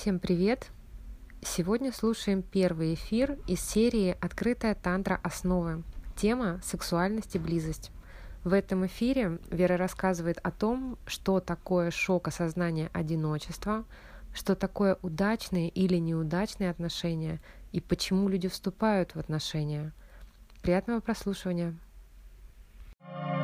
Всем привет! Сегодня слушаем первый эфир из серии «Открытая тантра. Основы». Тема «Сексуальность и близость». В этом эфире Вера рассказывает о том, что такое шок осознания одиночества, что такое удачные или неудачные отношения и почему люди вступают в отношения. Приятного прослушивания! Темы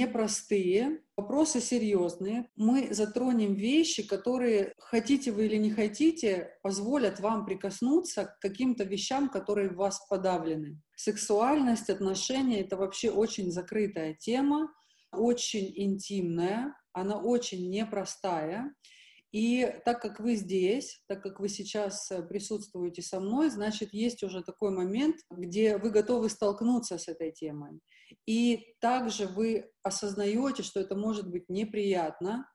непростые, вопросы серьезные. Мы затронем вещи, которые, хотите вы или не хотите, позволят вам прикоснуться к каким-то вещам, которые в вас подавлены. Сексуальность, отношения — это вообще очень закрытая тема, очень интимная, она очень непростая. И так как вы здесь, так как вы сейчас э, присутствуете со мной, значит, есть уже такой момент, где вы готовы столкнуться с этой темой. И также вы осознаете, что это может быть неприятно,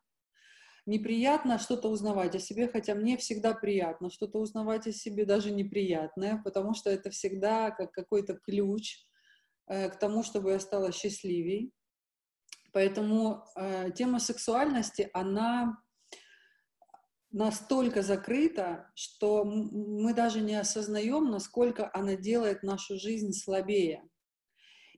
неприятно что-то узнавать о себе, хотя мне всегда приятно что-то узнавать о себе, даже неприятное, потому что это всегда как какой-то ключ э, к тому, чтобы я стала счастливей. Поэтому э, тема сексуальности, она настолько закрыта, что мы даже не осознаем, насколько она делает нашу жизнь слабее.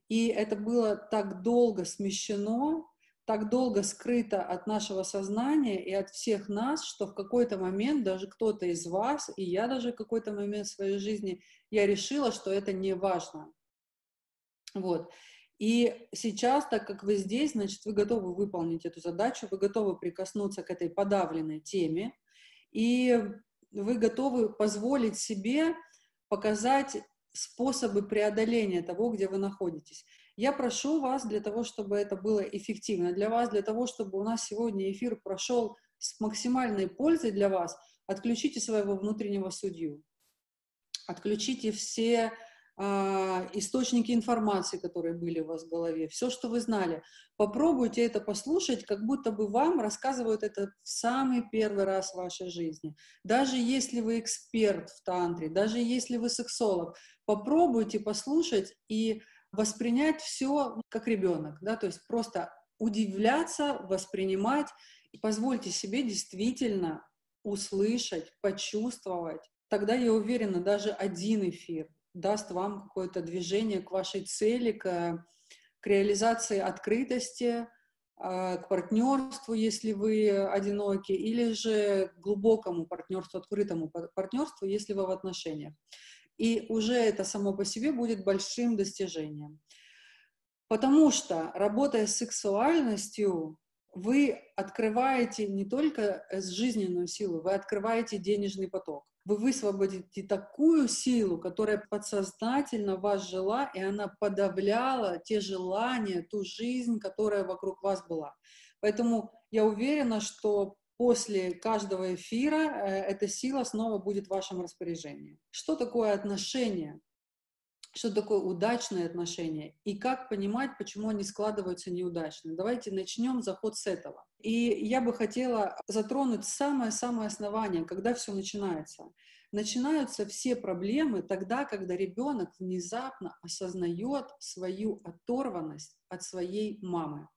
И это было так долго смещено, так долго скрыто от нашего сознания и от всех нас, что в какой-то момент даже кто-то из вас, и я даже в какой-то момент в своей жизни, я решила, что это не важно. Вот. И сейчас, так как вы здесь, значит, вы готовы выполнить эту задачу, вы готовы прикоснуться к этой подавленной теме, и вы готовы позволить себе показать способы преодоления того, где вы находитесь. Я прошу вас для того, чтобы это было эффективно для вас, для того, чтобы у нас сегодня эфир прошел с максимальной пользой для вас, отключите своего внутреннего судью, отключите все источники информации, которые были у вас в голове, все, что вы знали. Попробуйте это послушать, как будто бы вам рассказывают это в самый первый раз в вашей жизни. Даже если вы эксперт в тантре, даже если вы сексолог, попробуйте послушать и воспринять все как ребенок, да, то есть просто удивляться, воспринимать, и позвольте себе действительно услышать, почувствовать. Тогда, я уверена, даже один эфир, даст вам какое-то движение к вашей цели, к, к реализации открытости, а, к партнерству, если вы одиноки, или же к глубокому партнерству, открытому партнерству, если вы в отношениях. И уже это само по себе будет большим достижением. Потому что, работая с сексуальностью, вы открываете не только жизненную силу, вы открываете денежный поток вы высвободите такую силу, которая подсознательно вас жила, и она подавляла те желания, ту жизнь, которая вокруг вас была. Поэтому я уверена, что после каждого эфира э, эта сила снова будет в вашем распоряжении. Что такое отношения? что такое удачные отношения и как понимать, почему они складываются неудачно. Давайте начнем заход с этого. И я бы хотела затронуть самое-самое основание, когда все начинается. Начинаются все проблемы тогда, когда ребенок внезапно осознает свою оторванность от своей мамы.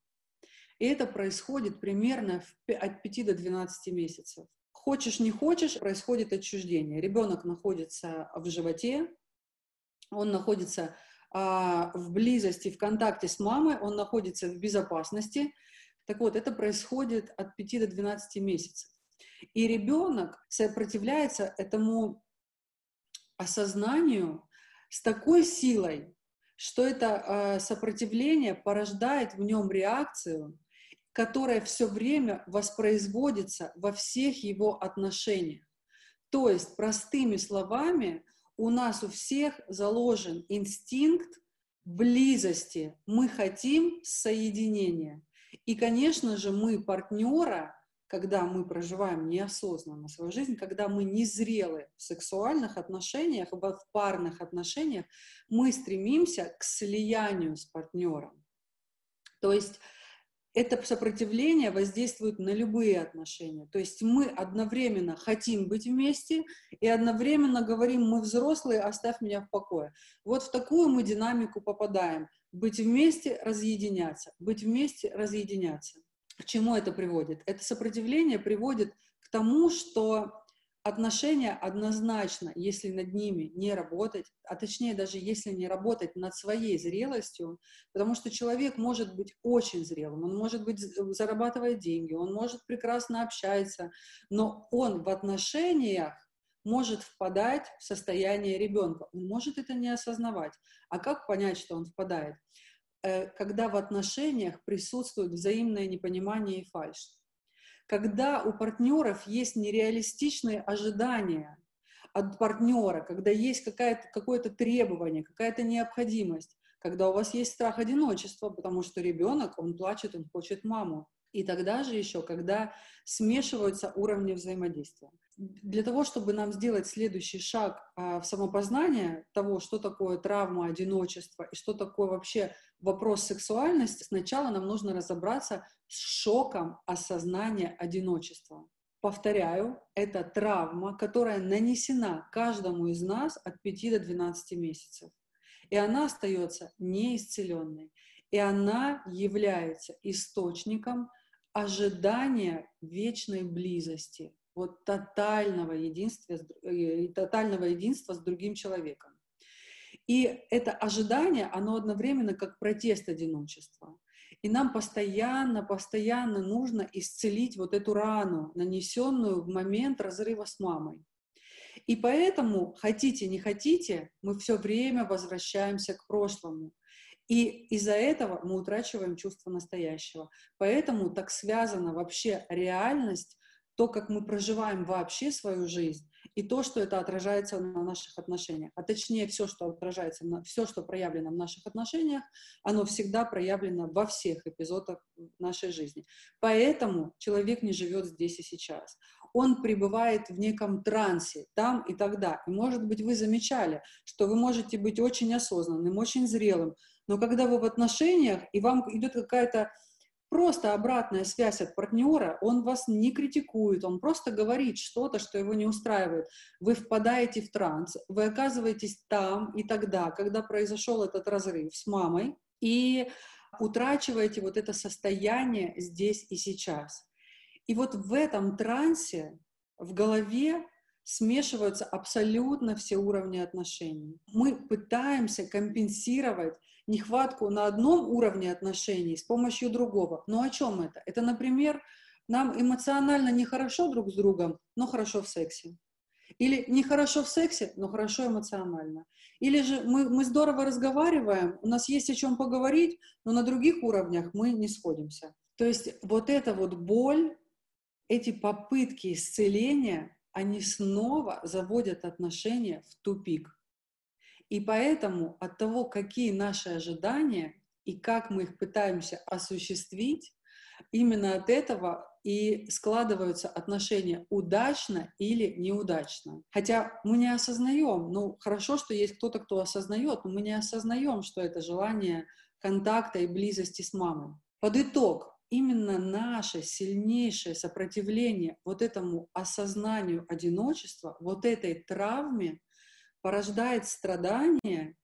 И это происходит примерно от 5 до 12 месяцев. Хочешь, не хочешь, происходит отчуждение. Ребенок находится в животе, он находится а, в близости, в контакте с мамой, он находится в безопасности. Так вот, это происходит от 5 до 12 месяцев. И ребенок сопротивляется этому осознанию с такой силой, что это э, сопротивление порождает в нем реакцию, которая все время воспроизводится во всех его отношениях. То есть, простыми словами, у нас у всех заложен инстинкт близости. Мы хотим соединения. И, конечно же, мы партнера, когда мы проживаем неосознанно свою жизнь, когда мы незрелы в сексуальных отношениях, в парных отношениях, мы стремимся к слиянию с партнером. То есть это сопротивление воздействует на любые отношения. То есть мы одновременно хотим быть вместе и одновременно говорим, мы взрослые, оставь меня в покое. Вот в такую мы динамику попадаем. Быть вместе, разъединяться. Быть вместе, разъединяться. К чему это приводит? Это сопротивление приводит к тому, что отношения однозначно, если над ними не работать, а точнее даже если не работать над своей зрелостью, потому что человек может быть очень зрелым, он может быть зарабатывает деньги, он может прекрасно общаться, но он в отношениях может впадать в состояние ребенка. Он может это не осознавать. А как понять, что он впадает? Э, когда в отношениях присутствует взаимное непонимание и фальшь когда у партнеров есть нереалистичные ожидания от партнера, когда есть какое-то требование, какая-то необходимость, когда у вас есть страх одиночества, потому что ребенок, он плачет, он хочет маму. И тогда же еще, когда смешиваются уровни взаимодействия. Для того, чтобы нам сделать следующий шаг а, в самопознание того, что такое травма, одиночество и что такое вообще вопрос сексуальности, сначала нам нужно разобраться с шоком осознания одиночества. Повторяю, это травма, которая нанесена каждому из нас от 5 до 12 месяцев. И она остается неисцеленной. И она является источником ожидания вечной близости, вот тотального единства, тотального единства с другим человеком. И это ожидание, оно одновременно как протест одиночества. И нам постоянно, постоянно нужно исцелить вот эту рану, нанесенную в момент разрыва с мамой. И поэтому, хотите, не хотите, мы все время возвращаемся к прошлому. И из-за этого мы утрачиваем чувство настоящего. Поэтому так связана вообще реальность, то, как мы проживаем вообще свою жизнь, и то, что это отражается на наших отношениях. А точнее, все, что отражается, на, все, что проявлено в наших отношениях, оно всегда проявлено во всех эпизодах нашей жизни. Поэтому человек не живет здесь и сейчас. Он пребывает в неком трансе там и тогда. И, может быть, вы замечали, что вы можете быть очень осознанным, очень зрелым, но когда вы в отношениях, и вам идет какая-то просто обратная связь от партнера, он вас не критикует, он просто говорит что-то, что его не устраивает. Вы впадаете в транс, вы оказываетесь там и тогда, когда произошел этот разрыв с мамой, и утрачиваете вот это состояние здесь и сейчас. И вот в этом трансе в голове смешиваются абсолютно все уровни отношений. Мы пытаемся компенсировать нехватку на одном уровне отношений с помощью другого. Но о чем это? Это, например, нам эмоционально нехорошо друг с другом, но хорошо в сексе. Или нехорошо в сексе, но хорошо эмоционально. Или же мы, мы здорово разговариваем, у нас есть о чем поговорить, но на других уровнях мы не сходимся. То есть вот эта вот боль, эти попытки исцеления, они снова заводят отношения в тупик. И поэтому от того, какие наши ожидания и как мы их пытаемся осуществить, именно от этого и складываются отношения удачно или неудачно. Хотя мы не осознаем, ну хорошо, что есть кто-то, кто осознает, но мы не осознаем, что это желание контакта и близости с мамой. Под итог, именно наше сильнейшее сопротивление вот этому осознанию одиночества, вот этой травме, порождает страдания,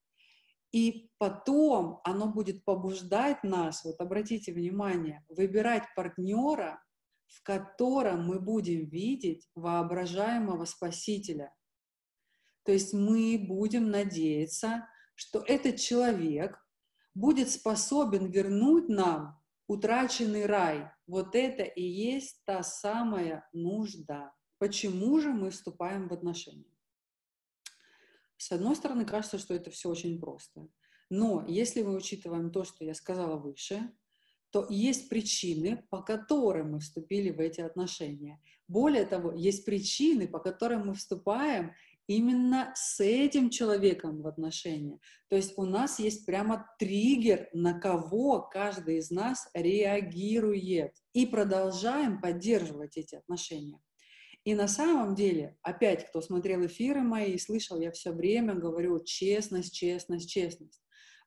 и потом оно будет побуждать нас, вот обратите внимание, выбирать партнера, в котором мы будем видеть воображаемого спасителя. То есть мы будем надеяться, что этот человек будет способен вернуть нам утраченный рай. Вот это и есть та самая нужда. Почему же мы вступаем в отношения? С одной стороны, кажется, что это все очень просто. Но если мы учитываем то, что я сказала выше, то есть причины, по которым мы вступили в эти отношения. Более того, есть причины, по которым мы вступаем именно с этим человеком в отношения. То есть у нас есть прямо триггер, на кого каждый из нас реагирует. И продолжаем поддерживать эти отношения. И на самом деле, опять, кто смотрел эфиры мои и слышал, я все время говорю честность, честность, честность.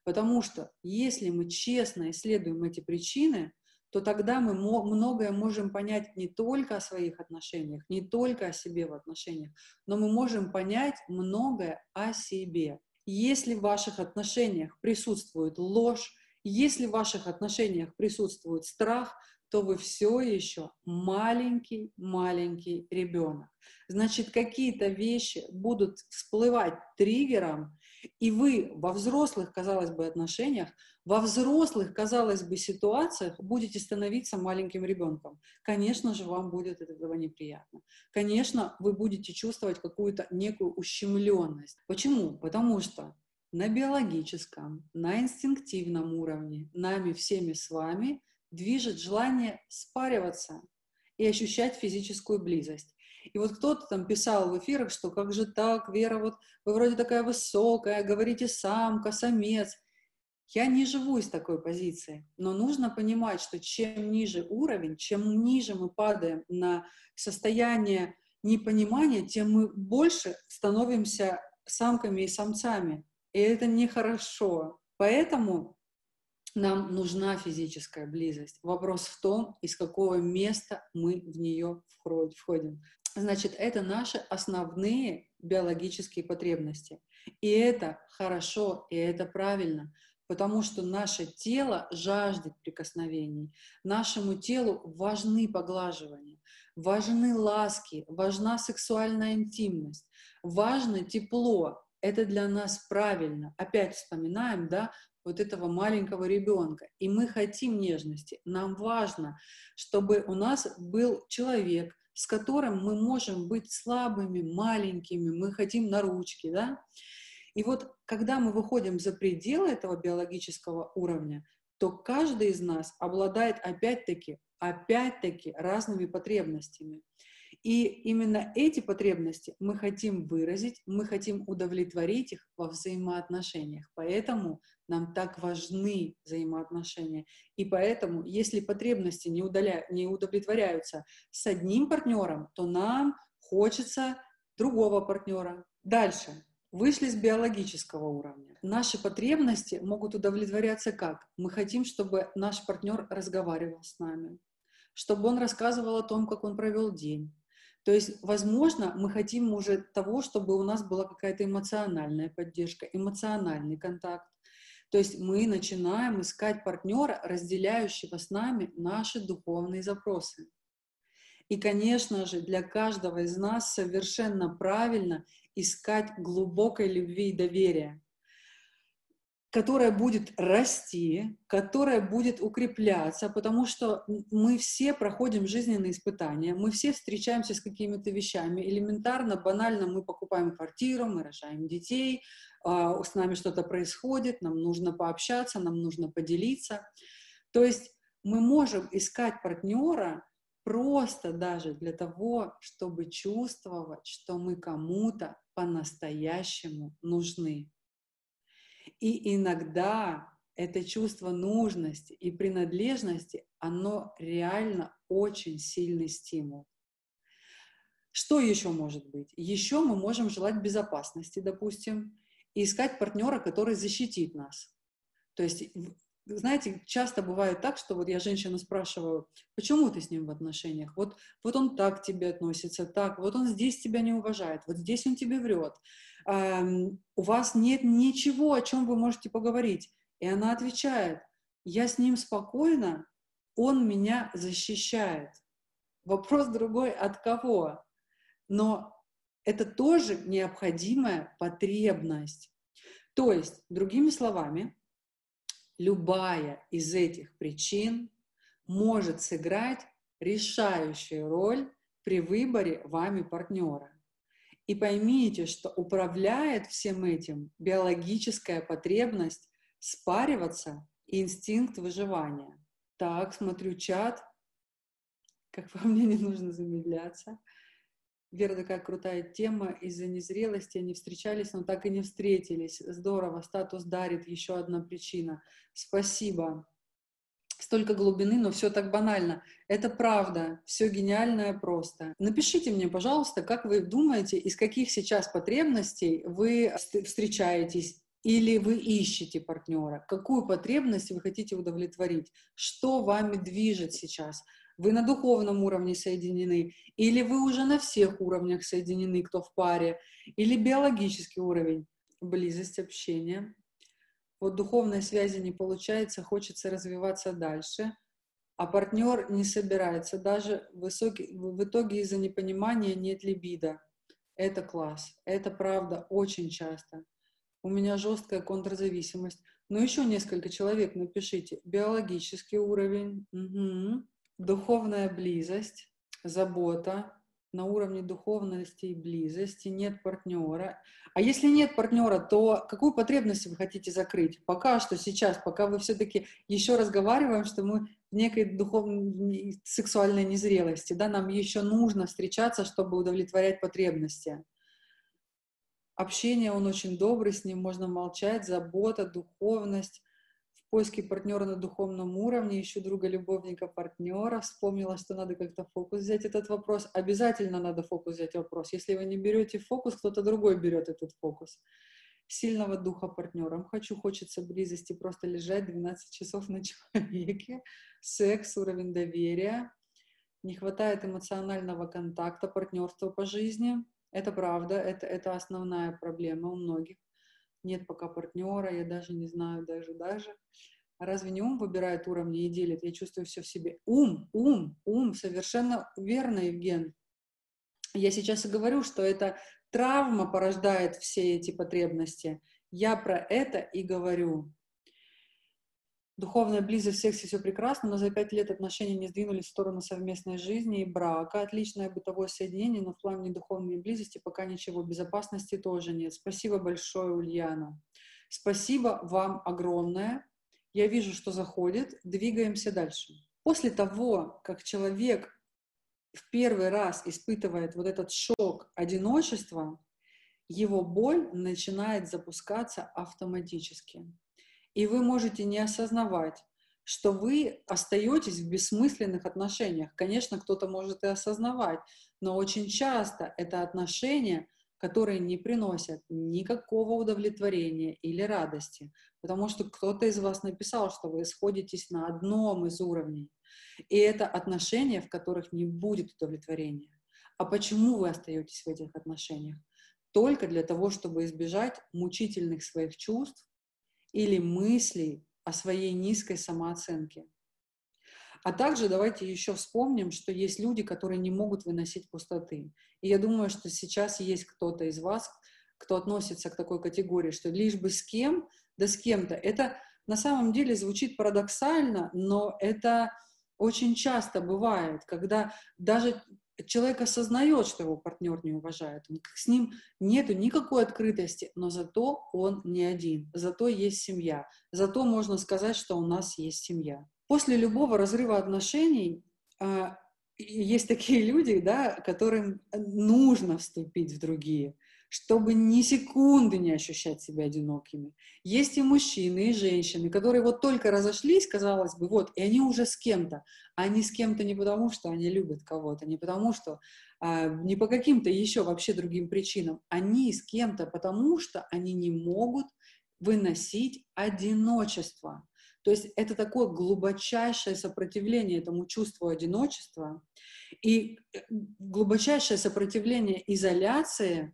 Потому что если мы честно исследуем эти причины, то тогда мы многое можем понять не только о своих отношениях, не только о себе в отношениях, но мы можем понять многое о себе. Если в ваших отношениях присутствует ложь, если в ваших отношениях присутствует страх, то вы все еще маленький-маленький ребенок. Значит, какие-то вещи будут всплывать триггером, и вы во взрослых, казалось бы, отношениях, во взрослых, казалось бы, ситуациях будете становиться маленьким ребенком. Конечно же, вам будет от этого неприятно. Конечно, вы будете чувствовать какую-то некую ущемленность. Почему? Потому что на биологическом, на инстинктивном уровне нами всеми с вами движет желание спариваться и ощущать физическую близость. И вот кто-то там писал в эфирах, что как же так, Вера, вот вы вроде такая высокая, говорите самка, самец. Я не живу из такой позиции, но нужно понимать, что чем ниже уровень, чем ниже мы падаем на состояние непонимания, тем мы больше становимся самками и самцами. И это нехорошо. Поэтому нам нужна физическая близость. Вопрос в том, из какого места мы в нее входим. Значит, это наши основные биологические потребности. И это хорошо, и это правильно, потому что наше тело жаждет прикосновений. Нашему телу важны поглаживания, важны ласки, важна сексуальная интимность, важно тепло. Это для нас правильно. Опять вспоминаем, да, вот этого маленького ребенка. И мы хотим нежности. Нам важно, чтобы у нас был человек, с которым мы можем быть слабыми, маленькими, мы хотим на ручки, да? И вот когда мы выходим за пределы этого биологического уровня, то каждый из нас обладает опять-таки, опять-таки разными потребностями. И именно эти потребности мы хотим выразить, мы хотим удовлетворить их во взаимоотношениях. Поэтому нам так важны взаимоотношения. И поэтому, если потребности не, удаля... не удовлетворяются с одним партнером, то нам хочется другого партнера. Дальше. Вышли с биологического уровня. Наши потребности могут удовлетворяться как? Мы хотим, чтобы наш партнер разговаривал с нами, чтобы он рассказывал о том, как он провел день, то есть, возможно, мы хотим уже того, чтобы у нас была какая-то эмоциональная поддержка, эмоциональный контакт. То есть мы начинаем искать партнера, разделяющего с нами наши духовные запросы. И, конечно же, для каждого из нас совершенно правильно искать глубокой любви и доверия которая будет расти, которая будет укрепляться, потому что мы все проходим жизненные испытания, мы все встречаемся с какими-то вещами. Элементарно, банально мы покупаем квартиру, мы рожаем детей, а, с нами что-то происходит, нам нужно пообщаться, нам нужно поделиться. То есть мы можем искать партнера просто даже для того, чтобы чувствовать, что мы кому-то по-настоящему нужны. И иногда это чувство нужности и принадлежности, оно реально очень сильный стимул. Что еще может быть? Еще мы можем желать безопасности, допустим, и искать партнера, который защитит нас. То есть, знаете, часто бывает так, что вот я женщину спрашиваю, почему ты с ним в отношениях? Вот, вот он так к тебе относится, так, вот он здесь тебя не уважает, вот здесь он тебе врет у вас нет ничего, о чем вы можете поговорить. И она отвечает, я с ним спокойно, он меня защищает. Вопрос другой, от кого? Но это тоже необходимая потребность. То есть, другими словами, любая из этих причин может сыграть решающую роль при выборе вами партнера. И поймите, что управляет всем этим биологическая потребность спариваться и инстинкт выживания. Так, смотрю чат. Как по мне, не нужно замедляться. Вера, такая крутая тема. Из-за незрелости они встречались, но так и не встретились. Здорово. Статус дарит. Еще одна причина. Спасибо столько глубины, но все так банально. Это правда, все гениальное просто. Напишите мне, пожалуйста, как вы думаете, из каких сейчас потребностей вы встречаетесь, или вы ищете партнера? Какую потребность вы хотите удовлетворить? Что вами движет сейчас? Вы на духовном уровне соединены, или вы уже на всех уровнях соединены, кто в паре, или биологический уровень, близость общения. Вот духовной связи не получается, хочется развиваться дальше, а партнер не собирается. Даже высокий, в итоге из-за непонимания нет либидо. Это класс, это правда очень часто. У меня жесткая контрзависимость. Но еще несколько человек напишите. Биологический уровень, угу. духовная близость, забота, на уровне духовности и близости, нет партнера. А если нет партнера, то какую потребность вы хотите закрыть? Пока что сейчас, пока вы все-таки еще разговариваем, что мы в некой духовной сексуальной незрелости, да, нам еще нужно встречаться, чтобы удовлетворять потребности. Общение, он очень добрый, с ним можно молчать, забота, духовность. Поиске партнера на духовном уровне, ищу друга, любовника, партнера. Вспомнила, что надо как-то фокус взять этот вопрос. Обязательно надо фокус взять вопрос. Если вы не берете фокус, кто-то другой берет этот фокус сильного духа партнером. Хочу, хочется близости, просто лежать 12 часов на человеке, секс, уровень доверия, не хватает эмоционального контакта, партнерства по жизни. Это правда, это, это основная проблема у многих. Нет пока партнера, я даже не знаю, даже, даже. А разве не ум выбирает уровни и делит? Я чувствую все в себе. Ум, ум, ум, совершенно верно, Евген. Я сейчас и говорю, что это Травма порождает все эти потребности. Я про это и говорю. Духовная близость сексе все прекрасно, но за пять лет отношения не сдвинулись в сторону совместной жизни и брака. Отличное бытовое соединение, но в плане духовной близости пока ничего. Безопасности тоже нет. Спасибо большое, Ульяна. Спасибо вам огромное. Я вижу, что заходит. Двигаемся дальше. После того, как человек в первый раз испытывает вот этот шок одиночества, его боль начинает запускаться автоматически. И вы можете не осознавать, что вы остаетесь в бессмысленных отношениях. Конечно, кто-то может и осознавать, но очень часто это отношения, которые не приносят никакого удовлетворения или радости, потому что кто-то из вас написал, что вы сходитесь на одном из уровней. И это отношения, в которых не будет удовлетворения. А почему вы остаетесь в этих отношениях? Только для того, чтобы избежать мучительных своих чувств или мыслей о своей низкой самооценке. А также давайте еще вспомним, что есть люди, которые не могут выносить пустоты. И я думаю, что сейчас есть кто-то из вас, кто относится к такой категории, что лишь бы с кем, да с кем-то. Это на самом деле звучит парадоксально, но это очень часто бывает, когда даже человек осознает, что его партнер не уважает, с ним нету никакой открытости, но зато он не один, зато есть семья, зато можно сказать, что у нас есть семья. После любого разрыва отношений э, есть такие люди, да, которым нужно вступить в другие чтобы ни секунды не ощущать себя одинокими. Есть и мужчины, и женщины, которые вот только разошлись, казалось бы, вот, и они уже с кем-то. Они с кем-то не потому, что они любят кого-то, не потому, что а, не по каким-то еще вообще другим причинам. Они с кем-то, потому что они не могут выносить одиночество. То есть это такое глубочайшее сопротивление этому чувству одиночества и э, глубочайшее сопротивление изоляции,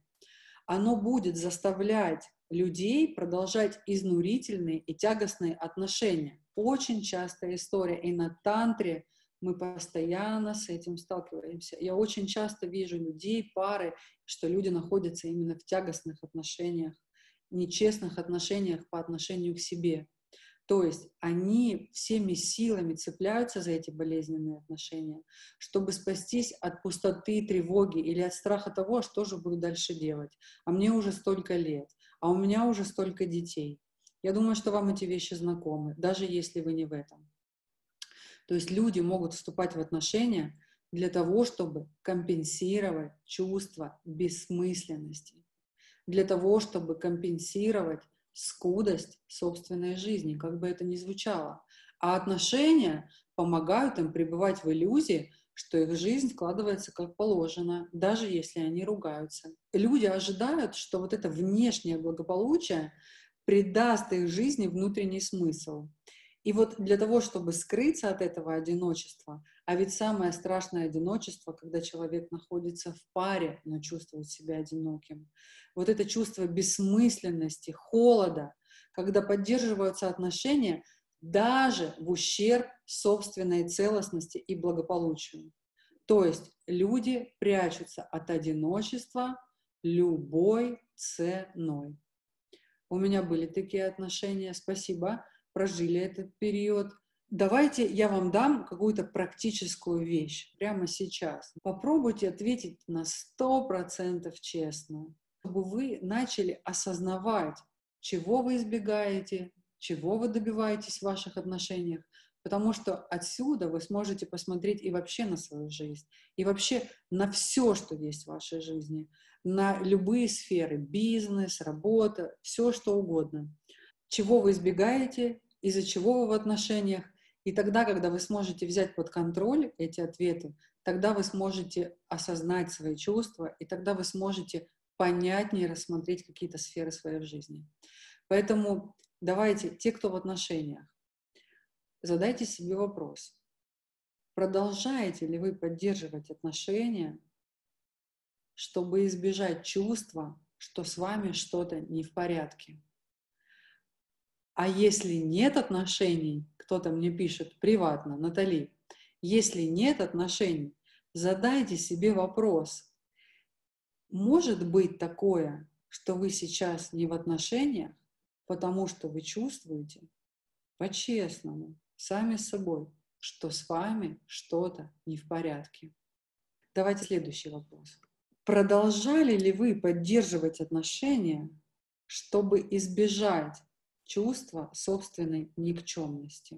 оно будет заставлять людей продолжать изнурительные и тягостные отношения. Очень частая история. И на тантре мы постоянно с этим сталкиваемся. Я очень часто вижу людей, пары, что люди находятся именно в тягостных отношениях, нечестных отношениях по отношению к себе. То есть они всеми силами цепляются за эти болезненные отношения, чтобы спастись от пустоты, тревоги или от страха того, что же буду дальше делать. А мне уже столько лет, а у меня уже столько детей. Я думаю, что вам эти вещи знакомы, даже если вы не в этом. То есть люди могут вступать в отношения для того, чтобы компенсировать чувство бессмысленности, для того, чтобы компенсировать скудость собственной жизни, как бы это ни звучало. А отношения помогают им пребывать в иллюзии, что их жизнь складывается как положено, даже если они ругаются. Люди ожидают, что вот это внешнее благополучие придаст их жизни внутренний смысл. И вот для того, чтобы скрыться от этого одиночества, а ведь самое страшное одиночество, когда человек находится в паре, но чувствует себя одиноким. Вот это чувство бессмысленности, холода, когда поддерживаются отношения даже в ущерб собственной целостности и благополучию. То есть люди прячутся от одиночества любой ценой. У меня были такие отношения, спасибо прожили этот период. Давайте я вам дам какую-то практическую вещь прямо сейчас. Попробуйте ответить на 100% честно, чтобы вы начали осознавать, чего вы избегаете, чего вы добиваетесь в ваших отношениях, потому что отсюда вы сможете посмотреть и вообще на свою жизнь, и вообще на все, что есть в вашей жизни, на любые сферы, бизнес, работа, все что угодно. Чего вы избегаете, из-за чего вы в отношениях. И тогда, когда вы сможете взять под контроль эти ответы, тогда вы сможете осознать свои чувства, и тогда вы сможете понятнее рассмотреть какие-то сферы своей жизни. Поэтому давайте, те, кто в отношениях, задайте себе вопрос. Продолжаете ли вы поддерживать отношения, чтобы избежать чувства, что с вами что-то не в порядке? А если нет отношений, кто-то мне пишет приватно, Натали, если нет отношений, задайте себе вопрос, может быть такое, что вы сейчас не в отношениях, потому что вы чувствуете по-честному, сами с собой, что с вами что-то не в порядке. Давайте следующий вопрос. Продолжали ли вы поддерживать отношения, чтобы избежать чувство собственной никчемности.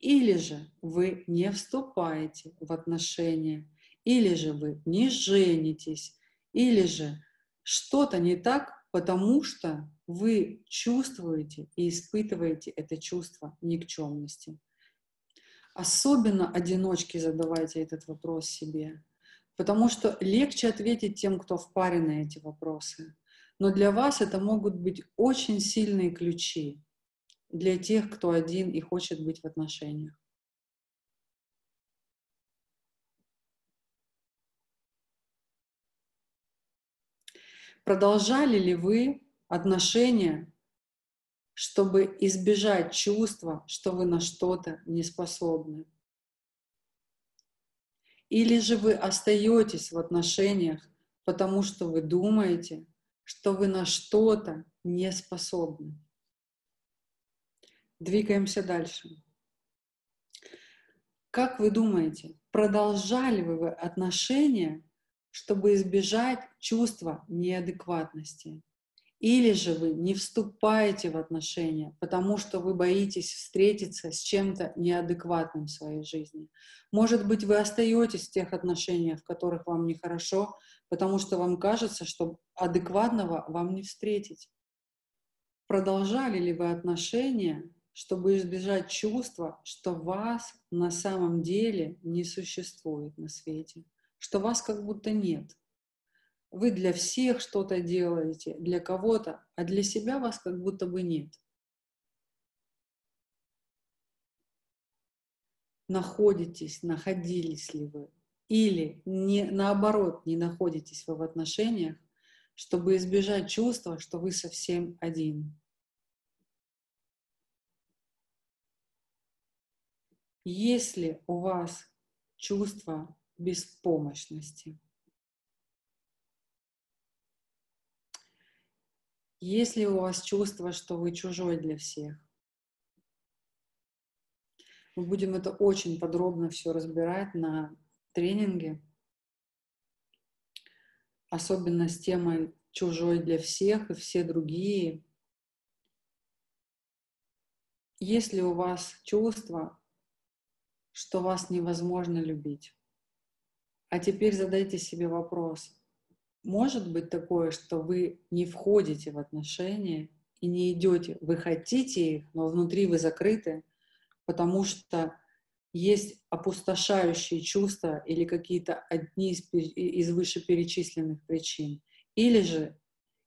Или же вы не вступаете в отношения, или же вы не женитесь, или же что-то не так, потому что вы чувствуете и испытываете это чувство никчемности. Особенно одиночки задавайте этот вопрос себе, потому что легче ответить тем, кто в паре на эти вопросы но для вас это могут быть очень сильные ключи для тех, кто один и хочет быть в отношениях. Продолжали ли вы отношения, чтобы избежать чувства, что вы на что-то не способны? Или же вы остаетесь в отношениях, потому что вы думаете, что вы на что-то не способны. Двигаемся дальше. Как вы думаете, продолжали бы вы отношения, чтобы избежать чувства неадекватности? Или же вы не вступаете в отношения, потому что вы боитесь встретиться с чем-то неадекватным в своей жизни. Может быть, вы остаетесь в тех отношениях, в которых вам нехорошо, потому что вам кажется, что адекватного вам не встретить. Продолжали ли вы отношения, чтобы избежать чувства, что вас на самом деле не существует на свете, что вас как будто нет? Вы для всех что-то делаете, для кого-то, а для себя вас как будто бы нет. Находитесь, находились ли вы, или не, наоборот не находитесь вы в отношениях, чтобы избежать чувства, что вы совсем один. Если у вас чувство беспомощности, Есть ли у вас чувство, что вы чужой для всех? Мы будем это очень подробно все разбирать на тренинге, особенно с темой чужой для всех и все другие. Есть ли у вас чувство, что вас невозможно любить? А теперь задайте себе вопрос, может быть такое, что вы не входите в отношения и не идете. Вы хотите их, но внутри вы закрыты, потому что есть опустошающие чувства или какие-то одни из, из вышеперечисленных причин. Или же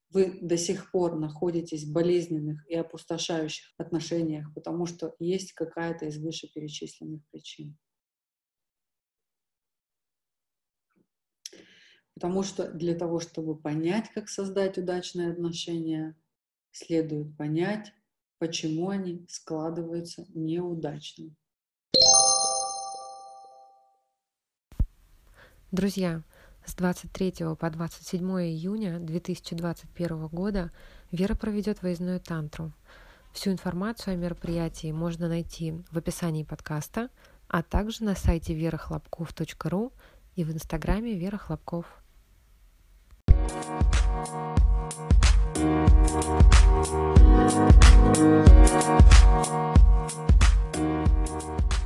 вы до сих пор находитесь в болезненных и опустошающих отношениях, потому что есть какая-то из вышеперечисленных причин. Потому что для того, чтобы понять, как создать удачные отношения, следует понять, почему они складываются неудачно. Друзья, с 23 по 27 июня 2021 года Вера проведет выездную тантру. Всю информацию о мероприятии можно найти в описании подкаста, а также на сайте верахлопков.ру и в инстаграме Вера Хлопков. Thank you.